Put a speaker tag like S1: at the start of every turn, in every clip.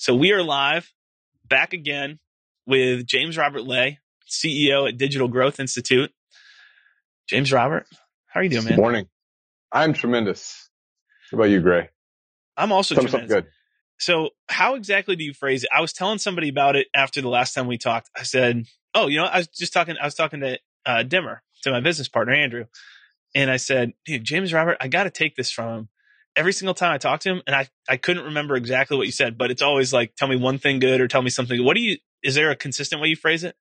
S1: So we are live, back again with James Robert Lay, CEO at Digital Growth Institute. James Robert, how are you doing, man?
S2: Morning. I'm tremendous. How about you, Gray?
S1: I'm also tremendous.
S2: good.
S1: So, how exactly do you phrase it? I was telling somebody about it after the last time we talked. I said, "Oh, you know, I was just talking. I was talking to uh, Dimmer, to my business partner Andrew, and I said, dude, James Robert, I got to take this from him. Every single time I talk to him, and I I couldn't remember exactly what you said, but it's always like, tell me one thing good or tell me something. What do you? Is there a consistent way you phrase it?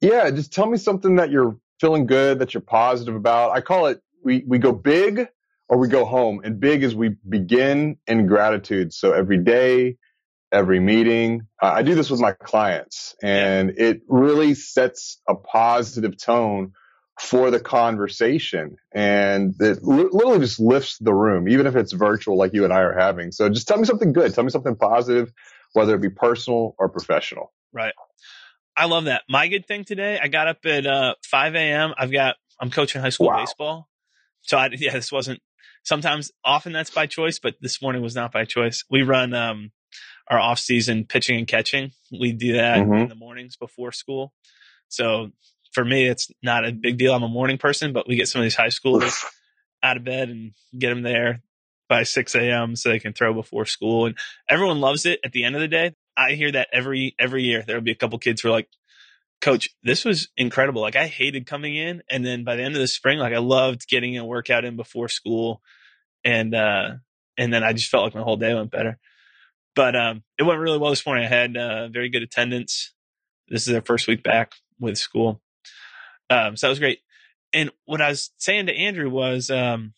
S2: Yeah, just tell me something that you're feeling good, that you're positive about. I call it we we go big or we go home. And big is we begin in gratitude. So every day, every meeting, uh, I do this with my clients and it really sets a positive tone for the conversation and it literally just lifts the room, even if it's virtual like you and I are having. So just tell me something good. Tell me something positive, whether it be personal or professional.
S1: Right. I love that. My good thing today, I got up at uh, 5 a.m. I've got, I'm coaching high school
S2: Wow.
S1: baseball. So I, yeah, this wasn't, sometimes, often that's by choice, but this morning was not by choice. We run um, our off season pitching and catching. We do that
S2: Mhm.
S1: in the mornings before school. So for me, it's not a big deal. I'm a morning person, but we get some of these high schoolers out of bed and get them there by 6 a.m. so they can throw before school. And everyone loves it at the end of the day. I hear that every every year. There'll be a couple kids who are like, Coach, this was incredible. Like I hated coming in, and then by the end of the spring, like I loved getting a workout in before school, and uh, and then I just felt like my whole day went better. But um, it went really well this morning. I had uh, very good attendance. This is their first week back with school, um, so that was great. And what I was saying to Andrew was, um,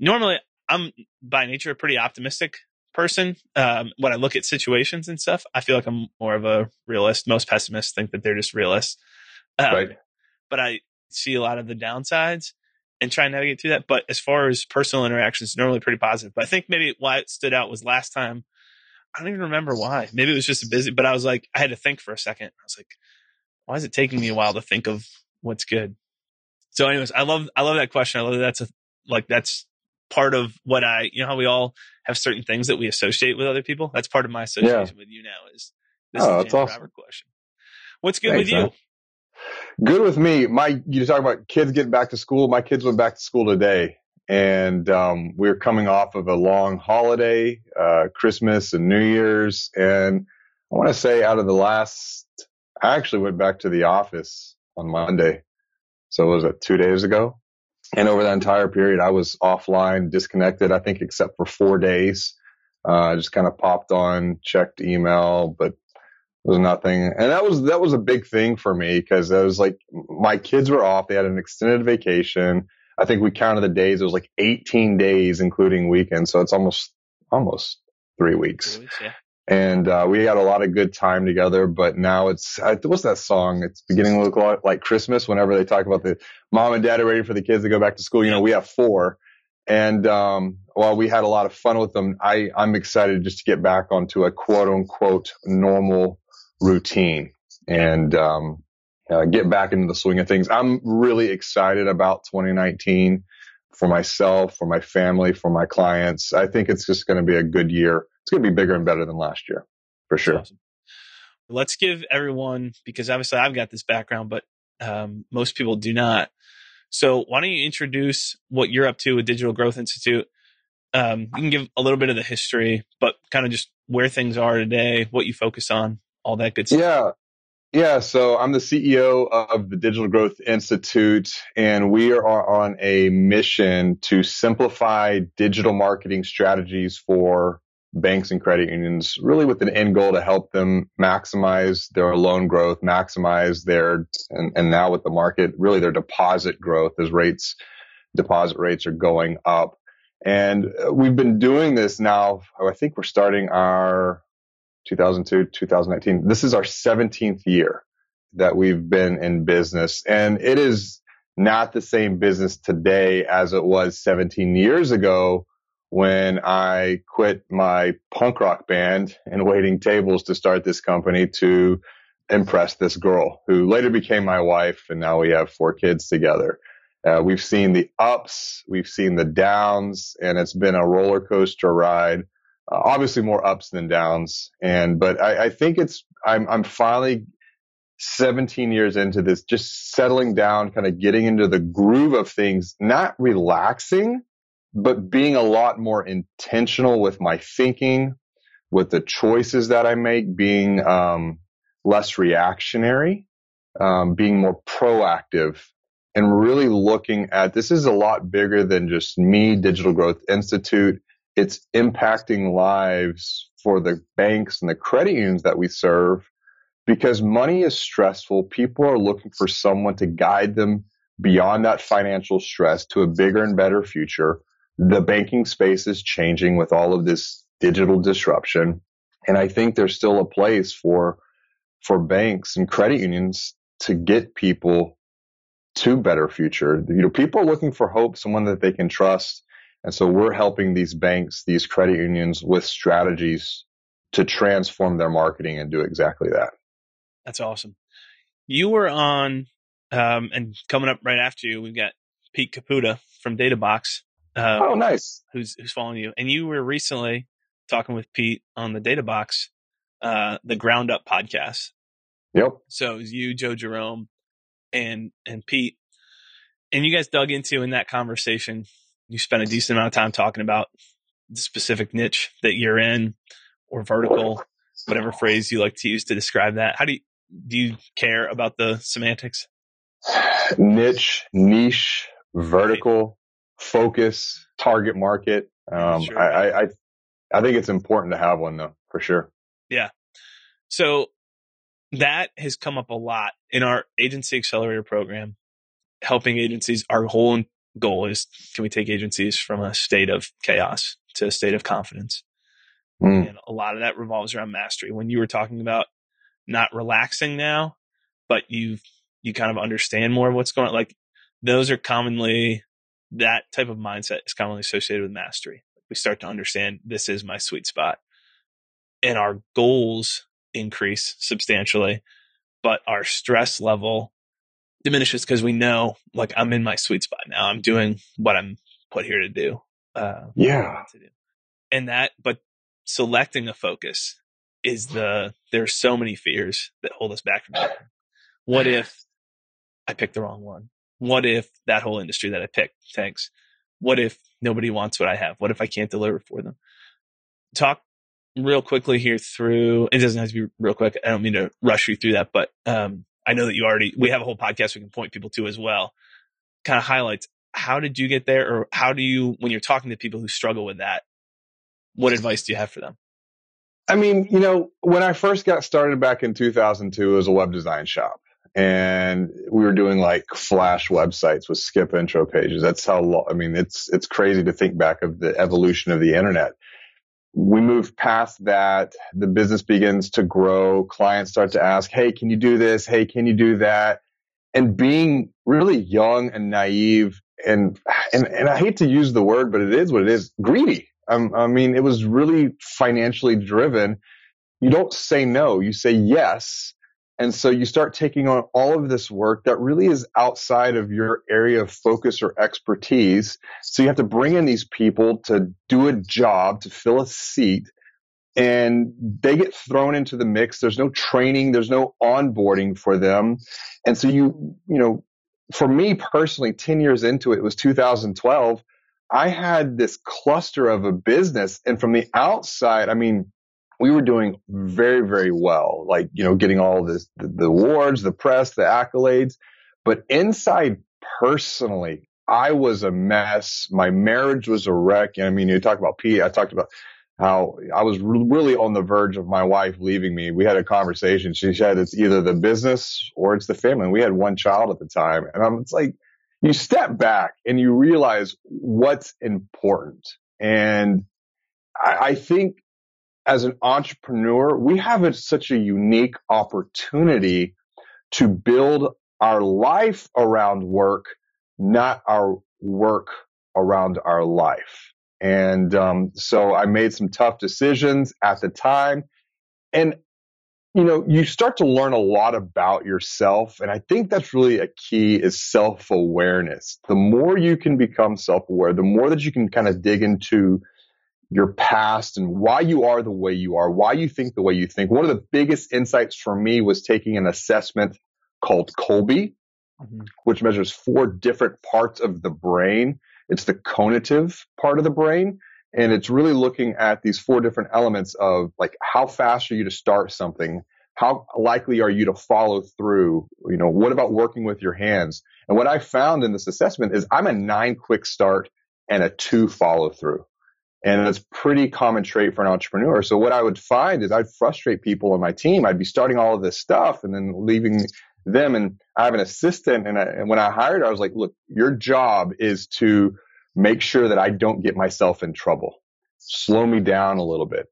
S1: normally I'm by nature a pretty optimistic person. Um, when I look at situations and stuff, I feel like I'm more of a realist. Most pessimists think that they're just realists. Um,
S2: Right.
S1: But I see a lot of the downsides and try and navigate through that. But as far as personal interactions, normally pretty positive. But I think maybe why it stood out was last time. I don't even remember why. Maybe it was just busy, but I was like, I had to think for a second. I was like, why is it taking me a while to think of what's good? So, anyways, I love I love that question. I love that that's a like that's part of what I you know how we all have certain things that we associate with other people. That's part of my association with you now is this
S2: Oh,
S1: is
S2: that's awesome.
S1: Robert question. What's good
S2: Thanks,
S1: with you?
S2: man. Good with me. My, you talk about kids getting back to school. My kids went back to school today and, um, we're coming off of a long holiday, uh, Christmas and New Year's. And I want to say out of the last, I actually went back to the office on Monday. So it was it two days ago? And over that entire period, I was offline, disconnected, I think, except for four days. Uh, I just kind of popped on, checked email, but was nothing. And that was, that was a big thing for me because I was like, my kids were off. They had an extended vacation. I think we counted the days. It was like 18 days, including weekends. So it's almost, almost three weeks.
S1: Three weeks, yeah.
S2: And, uh, we had a lot of good time together, but now it's, what's that song? It's beginning to look like, like Christmas whenever they talk about the mom and dad are ready for the kids to go back to school. You know, we have four. And, um, while we had a lot of fun with them, I, I'm excited just to get back onto a quote unquote normal routine and, um, uh, get back into the swing of things. I'm really excited about 2019 for myself, for my family, for my clients. I think it's just going to be a good year. It's going to be bigger and better than last year for sure.
S1: Awesome. Let's give everyone because obviously I've got this background, but um, most people do not. So why don't you introduce what you're up to with Digital Growth Institute? Um, you can give a little bit of the history, but kind of just where things are today, what you focus on, all that good stuff.
S2: Yeah. Yeah. So I'm the CEO of the Digital Growth Institute and we are on a mission to simplify digital marketing strategies for banks and credit unions, really with an end goal to help them maximize their loan growth, maximize their, and, and now with the market, really their deposit growth as rates, deposit rates are going up. And uh, we've been doing this now. I think we're starting our 2002, 2019. This is our 17th year that we've been in business and it is not the same business today as it was 17 years ago when I quit my punk rock band and waiting tables to start this company to impress this girl who later became my wife. And now we have four kids together. Uh, we've seen the ups, we've seen the downs, and it's been a roller coaster ride uh, obviously more ups than downs. And, but I, I think it's, I'm, I'm finally 17 years into this, just settling down, kind of getting into the groove of things, not relaxing, but being a lot more intentional with my thinking, with the choices that I make, being um, less reactionary, um, being more proactive, and really looking at this is a lot bigger than just me, Digital Growth Institute. It's impacting lives for the banks and the credit unions that we serve because money is stressful. People are looking for someone to guide them beyond that financial stress to a bigger and better future. The banking space is changing with all of this digital disruption. And I think there's still a place for, for banks and credit unions to get people to better future. You know, people are looking for hope, someone that they can trust. And so we're helping these banks, these credit unions with strategies to transform their marketing and do exactly that.
S1: That's awesome. You were on, um, and coming up right after you, we've got Pete Caputa from DataBox.
S2: Uh, oh, nice.
S1: Who's who's following you? And you were recently talking with Pete on the DataBox, uh, the Ground Up podcast.
S2: Yep.
S1: So it was you, Joe Jerome, and and Pete, and you guys dug into in that conversation. You spent a decent amount of time talking about the specific niche that you're in, or vertical, whatever phrase you like to use to describe that. How do you do you care about the semantics?
S2: Niche, niche, vertical, focus, target market. Um, sure. I, I, I think it's important to have one though, for sure.
S1: Yeah. So that has come up a lot in our agency accelerator program, helping agencies. Our whole goal is can we take agencies from a state of chaos to a state of confidence? Mm. And a lot of that revolves around mastery. When you were talking about not relaxing now, but you you kind of understand more of what's going on. Like those are commonly that type of mindset is commonly associated with mastery. We start to understand this is my sweet spot. And our goals increase substantially, but our stress level diminishes because we know like I'm in my sweet spot now. I'm doing what I'm put here to do.
S2: Uh, yeah. To do.
S1: And that, but selecting a focus is the there's so many fears that hold us back from that. What if I picked the wrong one? What if that whole industry that I picked tanks? What if nobody wants what I have? What if I can't deliver for them? Talk real quickly here through. It doesn't have to be real quick. I don't mean to rush you through that, but um, I know that you already. We have a whole podcast we can point people to as well. Kind of highlights how did you get there, or how do you when you're talking to people who struggle with that? What advice do you have for them?
S2: I mean, you know, when I first got started back in 2002, it was a web design shop. And we were doing like flash websites with skip intro pages. That's how long, I mean, it's, it's crazy to think back of the evolution of the internet. We move past that. The business begins to grow. Clients start to ask, Hey, can you do this? Hey, can you do that? And being really young and naive and, and, and I hate to use the word, but it is what it is greedy um, I mean, it was really financially driven. You don't say no, you say yes. And so you start taking on all of this work that really is outside of your area of focus or expertise. So you have to bring in these people to do a job, to fill a seat, and they get thrown into the mix. There's no training, there's no onboarding for them. And so you, you know, for me personally, 10 years into it, it was 2012. I had this cluster of a business and from the outside, I mean, we were doing mm. very, very well, like, you know, getting all this, the, the awards, the press, the accolades. But inside personally, I was a mess. My marriage was a wreck. I mean, you talk about Pete. I talked about how I was really on the verge of my wife leaving me. We had a conversation. She said it's either the business or it's the family. And we had one child at the time. And I'm, it's like, you step back and you realize what's important. And I, I think as an entrepreneur, we have a, such a unique opportunity to build our life around work, not our work around our life. And um, so I made some tough decisions at the time. And you know, you start to learn a lot about yourself. And I think that's really a key is self awareness. The more you can become self aware, the more that you can kind of dig into your past and why you are the way you are, why you think the way you think. One of the biggest insights for me was taking an assessment called Kolbe, mm-hmm. which measures four different parts of the brain. It's the cognitive part of the brain. And it's really looking at these four different elements of like how fast are you to start something? How likely are you to follow through? You know, what about working with your hands? And what I found in this assessment is I'm a nine quick start and a two follow through. And that's pretty common trait for an entrepreneur. So what I would find is I'd frustrate people on my team. I'd be starting all of this stuff and then leaving them. And I have an assistant. And, I, and when I hired her, I was like, look, your job is to make sure that I don't get myself in trouble. Slow me down a little bit.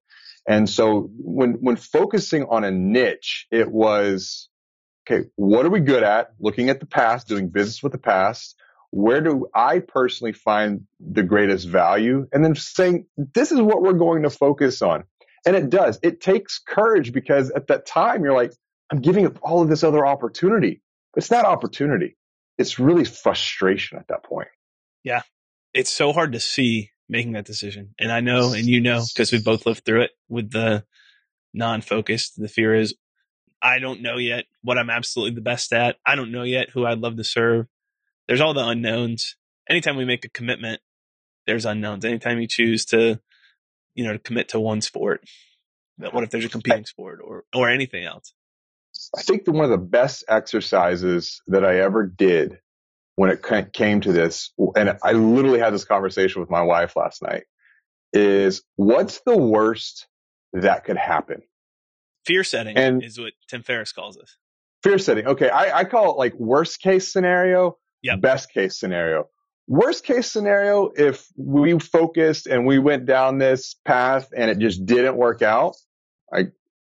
S2: And so when, when focusing on a niche, it was, okay, what are we good at? Looking at the past, doing business with the past where do I personally find the greatest value? And then saying, this is what we're going to focus on. And it does. It takes courage because at that time you're like, I'm giving up all of this other opportunity. It's not opportunity. It's really frustration at that point.
S1: Yeah. It's so hard to see making that decision. And I know, and you know, because we've both lived through it with the non-focused. The fear is, I don't know yet what I'm absolutely the best at. I don't know yet who I'd love to serve there's all the unknowns. Anytime we make a commitment, there's unknowns. Anytime you choose to, you know, to commit to one sport, what if there's a competing sport or or anything else?
S2: I think that one of the best exercises that I ever did when it came to this, and I literally had this conversation with my wife last night, is what's the worst that could happen?
S1: Fear setting and is what Tim Ferriss calls us.
S2: Fear setting. Okay. I, I call it like worst case scenario
S1: Yep.
S2: Best case scenario. Worst case scenario, if we focused and we went down this path and it just didn't work out, I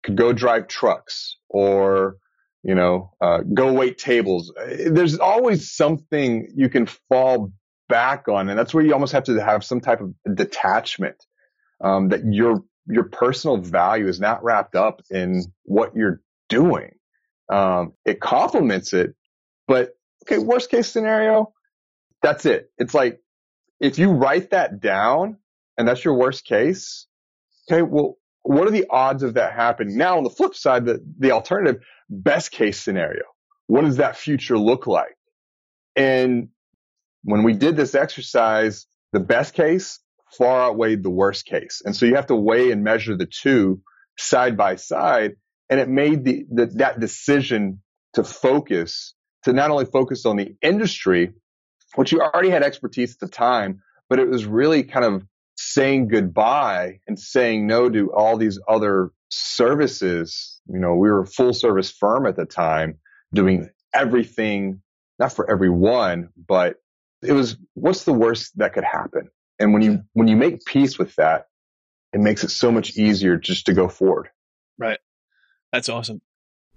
S2: could go drive trucks or, you know, uh, go wait tables. There's always something you can fall back on. And that's where you almost have to have some type of detachment, um, that your, your personal value is not wrapped up in what you're doing. Um, it complements it, but okay, worst case scenario, that's it. It's like, if you write that down and that's your worst case, okay, well, what are the odds of that happening? Now on the flip side, the, the alternative, best case scenario, what does that future look like? And when we did this exercise, the best case far outweighed the worst case. And so you have to weigh and measure the two side by side. And it made the, the that decision to focus to not only focus on the industry, which you already had expertise at the time, but it was really kind of saying goodbye and saying no to all these other services. You know, we were a full service firm at the time doing everything, not for everyone, but it was what's the worst that could happen? And when you, when you make peace with that, it makes it so much easier just to go forward.
S1: Right. That's awesome.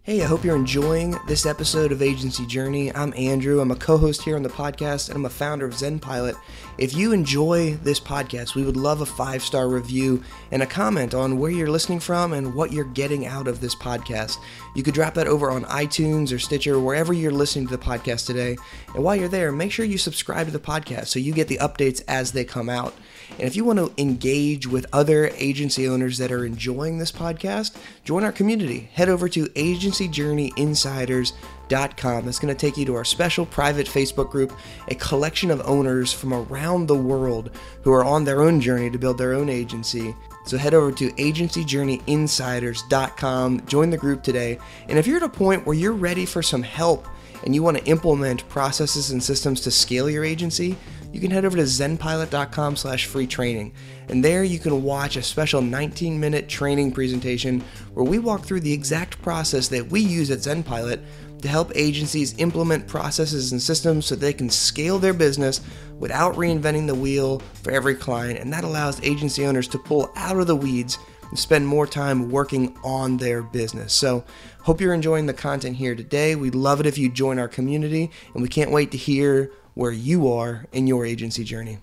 S3: Hey, I hope you're enjoying this episode of Agency Journey. I'm Andrew. I'm a co host here on the podcast, and I'm a founder of ZenPilot. If you enjoy this podcast, we would love a five star review and a comment on where you're listening from and what you're getting out of this podcast. You could drop that over on iTunes or Stitcher, wherever you're listening to the podcast today. And while you're there, make sure you subscribe to the podcast so you get the updates as they come out. And if you want to engage with other agency owners that are enjoying this podcast, join our community. Head over to agencyjourneyinsiders.com. That's going to take you to our special private Facebook group, a collection of owners from around the world who are on their own journey to build their own agency. So head over to agencyjourneyinsiders.com, join the group today. And if you're at a point where you're ready for some help and you want to implement processes and systems to scale your agency, you can head over to zenpilot.com slash free training. And there you can watch a special 19 minute training presentation where we walk through the exact process that we use at ZenPilot to help agencies implement processes and systems so they can scale their business without reinventing the wheel for every client. And that allows agency owners to pull out of the weeds and spend more time working on their business. So, hope you're enjoying the content here today. We'd love it if you join our community, and we can't wait to hear where you are in your agency journey.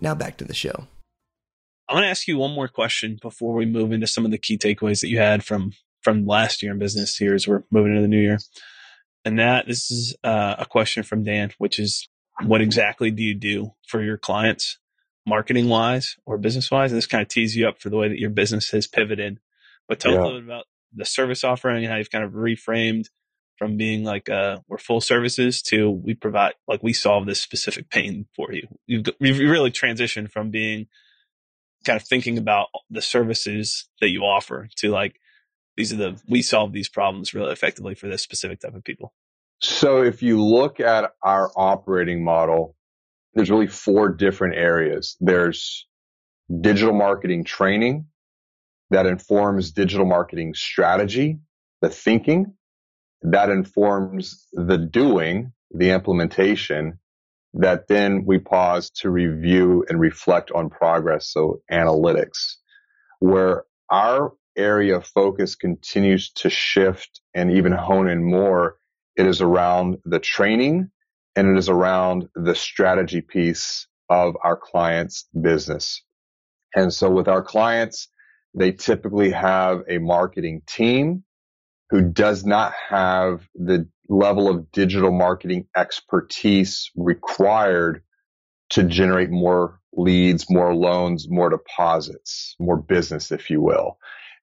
S3: Now back to the show.
S1: I want to ask you one more question before we move into some of the key takeaways that you had from from last year in business here as we're moving into the new year. And that this is uh, a question from Dan, which is what exactly do you do for your clients marketing wise or business wise. And this kind of tees you up for the way that your business has pivoted. But tell yeah. us a little bit about the service offering and how you've kind of reframed from being like uh we're full services to we provide like we solve this specific pain for you. You've, you've really transitioned from being kind of thinking about the services that you offer to like these are the we solve these problems really effectively for this specific type of people.
S2: So if you look at our operating model, there's really four different areas. There's digital marketing training that informs digital marketing strategy, the thinking that informs the doing, the implementation that then we pause to review and reflect on progress. So analytics where our area of focus continues to shift and even hone in more. It is around the training and it is around the strategy piece of our client's business. And so with our clients, they typically have a marketing team who does not have the level of digital marketing expertise required to generate more leads, more loans, more deposits, more business, if you will.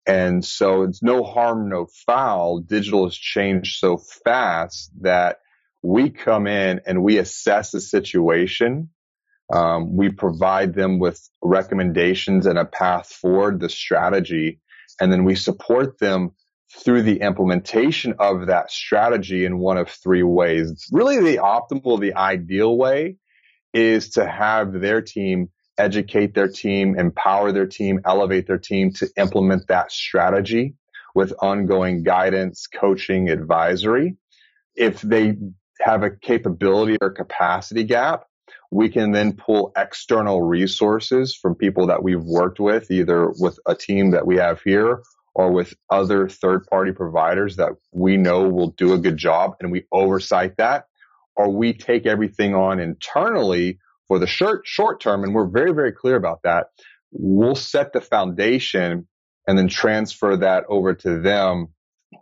S2: And so it's no harm, no foul. Digital has changed so fast that we come in and we assess the situation. Um, we provide them with recommendations and a path forward, the strategy, and then we support them through the implementation of that strategy in one of three ways. Really the optimal, the ideal way is to have their team educate their team, empower their team, elevate their team to implement that strategy with ongoing guidance, coaching, advisory. If they have a capability or capacity gap, we can then pull external resources from people that we've worked with, either with a team that we have here or with other third party providers that we know will do a good job and we oversight that, or we take everything on internally for the short, short term. And we're very, very clear about that. We'll set the foundation and then transfer that over to them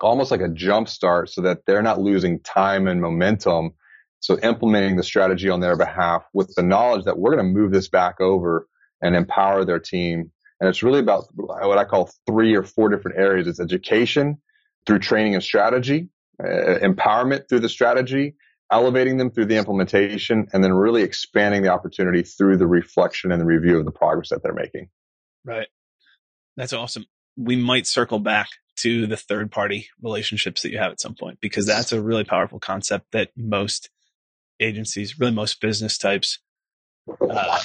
S2: almost like a jump start so that they're not losing time and momentum. So implementing the strategy on their behalf with the knowledge that we're going to move this back over and empower their team. And it's really about what I call three or four different areas. It's education through training and strategy, uh, empowerment through the strategy, elevating them through the implementation, and then really expanding the opportunity through the reflection and the review of the progress that they're making.
S1: Right. That's awesome. We might circle back to the third party relationships that you have at some point because that's a really powerful concept that most agencies, really most business types, uh,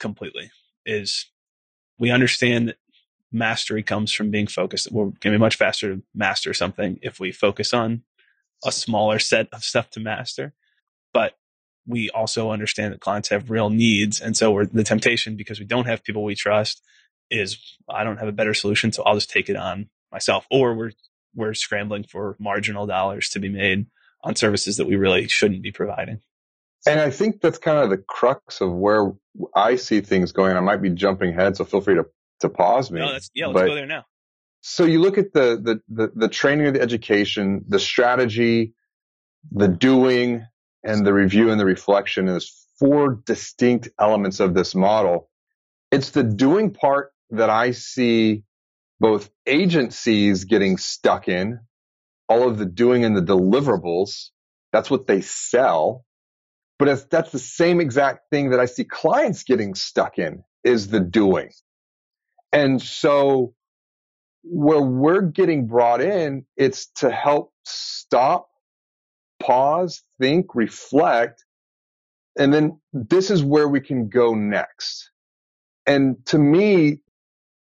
S1: completely. Is we understand that mastery comes from being focused. We're going to be much faster to master something if we focus on a smaller set of stuff to master. But we also understand that clients have real needs. And so we're the temptation because we don't have people we trust is I don't have a better solution. So I'll just take it on myself, or we're we're scrambling for marginal dollars to be made on services that we really shouldn't be providing.
S2: And I think that's kind of the crux of where I see things going. I might be jumping ahead, so feel free to, to pause me.
S1: No, that's, yeah, let's but, go there now.
S2: So you look at the, the, the, the training of the education, the strategy, the doing, and the review and the reflection. And there's four distinct elements of this model. It's the doing part that I see both agencies getting stuck in, all of the doing and the deliverables. That's what they sell. But that's the same exact thing that I see clients getting stuck in is the doing. And so where we're getting brought in, it's to help stop, pause, think, reflect. And then this is where we can go next. And to me,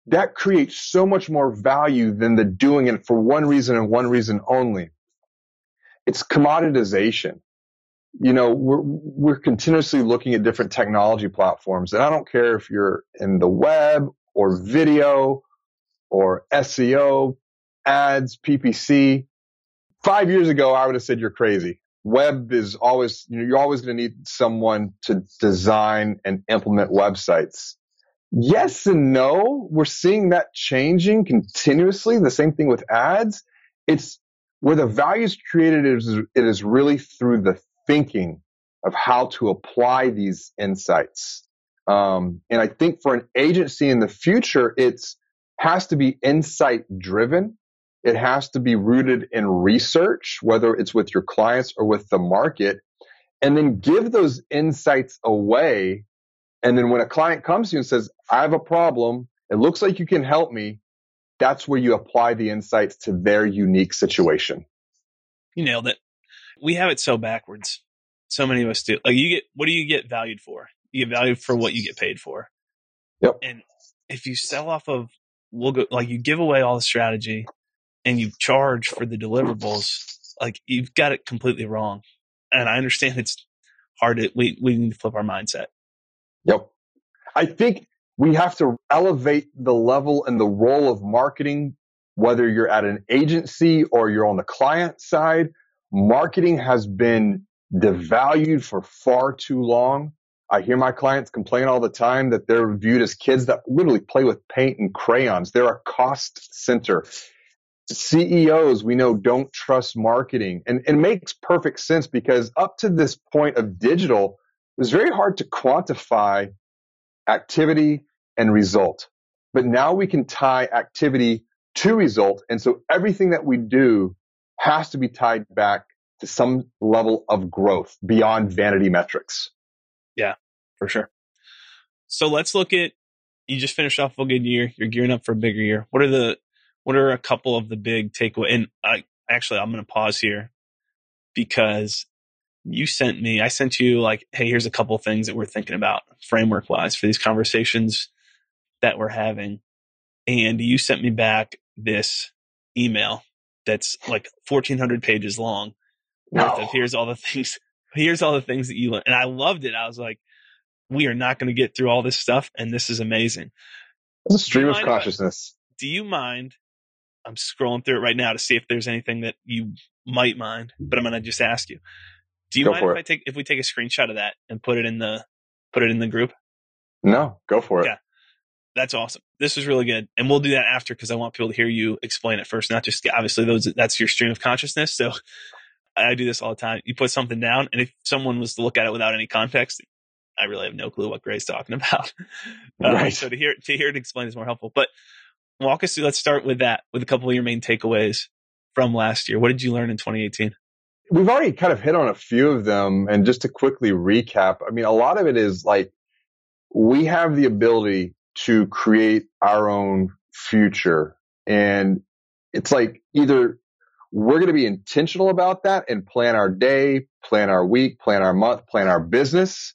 S2: that creates so much more value than the doing it for one reason and one reason only. It's commoditization. You know, we're, we're continuously looking at different technology platforms and I don't care if you're in the web or video or SEO, ads, PPC. Five years ago, I would have said you're crazy. Web is always, you know, you're always going to need someone to design and implement websites yes and no. We're seeing that changing continuously. The same thing with ads. It's where the value is created is it is really through the thinking of how to apply these insights, Um, and I think for an agency in the future, it's has to be insight driven. It has to be rooted in research, whether it's with your clients or with the market, and then give those insights away. And then when a client comes to you and says, I have a problem, it looks like you can help me. That's where you apply the insights to their unique situation.
S1: You nailed it. We have it so backwards. So many of us do. Like you get, what do you get valued for? You get valued for what you get paid for.
S2: Yep.
S1: And if you sell off of, we'll go, like you give away all the strategy and you charge for the deliverables, like you've got it completely wrong. And I understand it's hard to, we, we need to flip our mindset.
S2: Yep. I think we have to elevate the level and the role of marketing, whether you're at an agency or you're on the client side. Marketing has been devalued for far too long. I hear my clients complain all the time that they're viewed as kids that literally play with paint and crayons. They're a cost center. CEOs we know don't trust marketing and, it makes perfect sense because up to this point of digital, it was very hard to quantify activity and result. But now we can tie activity to result. And so everything that we do has to be tied back to some level of growth beyond vanity metrics.
S1: Yeah, for sure. So let's look at you just finished off a good year. You're gearing up for a bigger year. What are the what are a couple of the big takeaway? And I actually I'm going to pause here because you sent me. I sent you like, hey, here's a couple things that we're thinking about framework wise for these conversations that we're having, and you sent me back this email that's like 1400 pages long worth no. of here's all the things here's all the things that you learned and i loved it. I was like we are not going to get through all this stuff and this is amazing.
S2: It's a stream of consciousness.
S1: do you mind i'm scrolling through it right now to see if there's anything that you might mind but i'm going to just ask you. Do you go mind if it. i take if we take a screenshot of that and put it in the put it in the group?
S2: No go for it.
S1: Yeah that's awesome. This is really good, and we'll do that after because I want people to hear you explain it first, not just obviously those. That's your stream of consciousness. So I do this all the time. You put something down, and if someone was to look at it without any context, I really have no clue what Gray's talking about. Um, right. so to hear to hear it explained is more helpful. But walk us through. Let's start with that. With a couple of your main takeaways from last year. What did you learn in 2018?
S2: We've already kind of hit on a few of them, and just to quickly recap, I mean, a lot of it is like we have the ability to create our own future. And it's like either we're going to be intentional about that and plan our day, plan our week, plan our month, plan our business,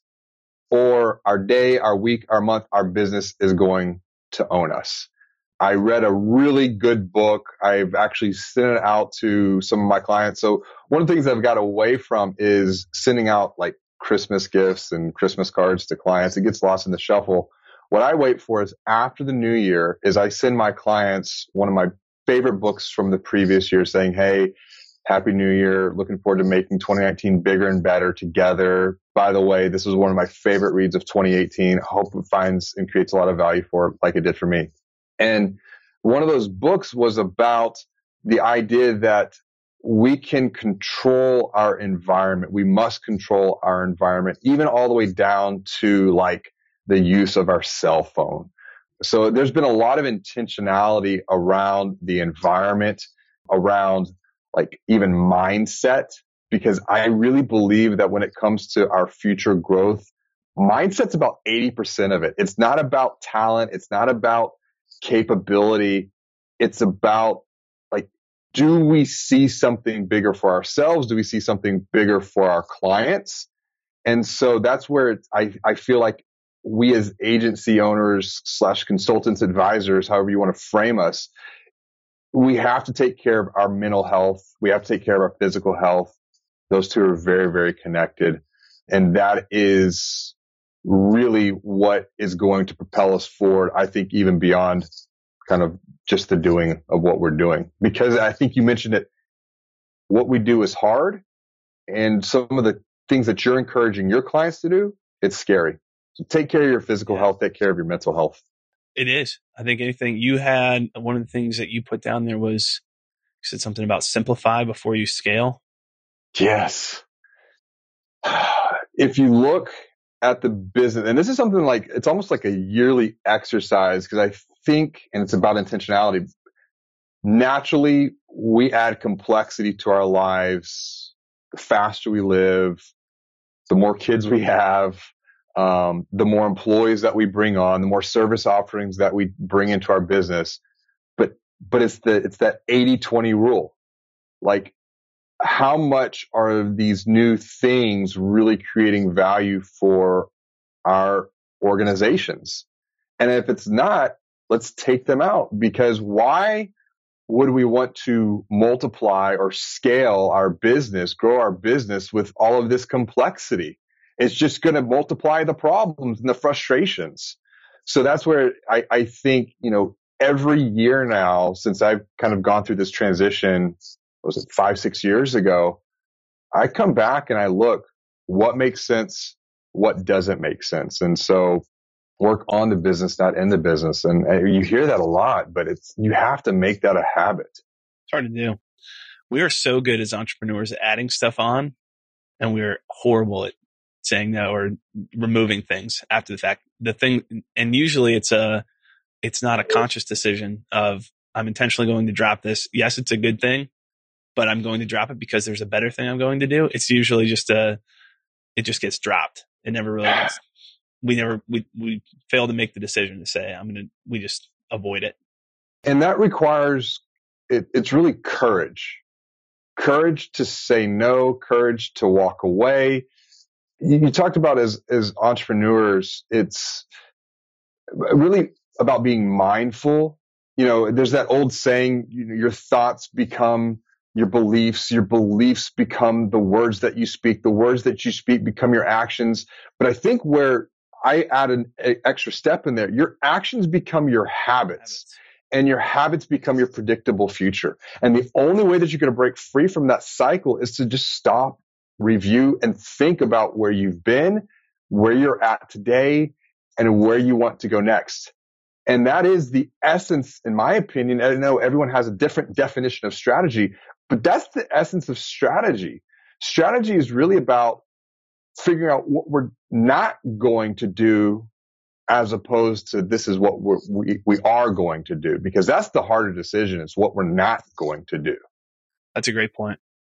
S2: or our day, our week, our month, our business is going to own us. I read a really good book. I've actually sent it out to some of my clients. So one of the things I've got away from is sending out like Christmas gifts and Christmas cards to clients. It gets lost in the shuffle. What I wait for is after the new year is I send my clients one of my favorite books from the previous year saying, Hey, happy new year. Looking forward to making 2019 bigger and better together. By the way, this was one of my favorite reads of 2018. I Hope it finds and creates a lot of value for it like it did for me. And one of those books was about the idea that we can control our environment. We must control our environment, even all the way down to like the use of our cell phone. So there's been a lot of intentionality around the environment, around like even mindset, because I really believe that when it comes to our future growth, mindset's about 80% of it. It's not about talent. It's not about capability. It's about like, do we see something bigger for ourselves? Do we see something bigger for our clients? And so that's where I, I feel like we as agency owners slash consultants, advisors, however you want to frame us, we have to take care of our mental health. We have to take care of our physical health. Those two are very, very connected. And that is really what is going to propel us forward. I think even beyond kind of just the doing of what we're doing, because I think you mentioned it. What we do is hard. And some of the things that you're encouraging your clients to do, it's scary. Take care of your physical health, take care of your mental health.
S1: It is. I think anything you had, one of the things that you put down there was you said something about simplify before you scale.
S2: Yes. If you look at the business, and this is something like it's almost like a yearly exercise because I think, and it's about intentionality. Naturally, we add complexity to our lives. The faster we live, the more kids we have, um, the more employees that we bring on, the more service offerings that we bring into our business. But but it's the it's that 80-20 rule. Like how much are these new things really creating value for our organizations? And if it's not, let's take them out because why would we want to multiply or scale our business, grow our business with all of this complexity? It's just going to multiply the problems and the frustrations. So that's where I, I think, you know, every year now, since I've kind of gone through this transition, was it five, six years ago? I come back and I look what makes sense, what doesn't make sense. And so work on the business, not in the business. And you hear that a lot, but it's, you have to make that a habit. It's
S1: hard to do. We are so good as entrepreneurs at adding stuff on and we're horrible at saying no or removing things after the fact. The thing, and usually it's a, it's not a conscious decision of I'm intentionally going to drop this. Yes, it's a good thing, but I'm going to drop it because there's a better thing I'm going to do. It's usually just a, it just gets dropped. It never really ah. gets, we never, we, we fail to make the decision to say, I'm going to, we just avoid it.
S2: And that requires, it, it's really courage, courage to say no, courage to walk away, you talked about as as entrepreneurs, it's really about being mindful. You know, there's that old saying, you know, your thoughts become your beliefs, your beliefs become the words that you speak, the words that you speak become your actions. But I think where I add an extra step in there, your actions become your habits. habits. And your habits become your predictable future. And the only way that you're going to break free from that cycle is to just stop review and think about where you've been, where you're at today, and where you want to go next. And that is the essence, in my opinion. I know everyone has a different definition of strategy, but that's the essence of strategy. Strategy is really about figuring out what we're not going to do as opposed to this is what we're, we, we are going to do because that's the harder decision. It's what we're not going to do.
S1: That's a great point.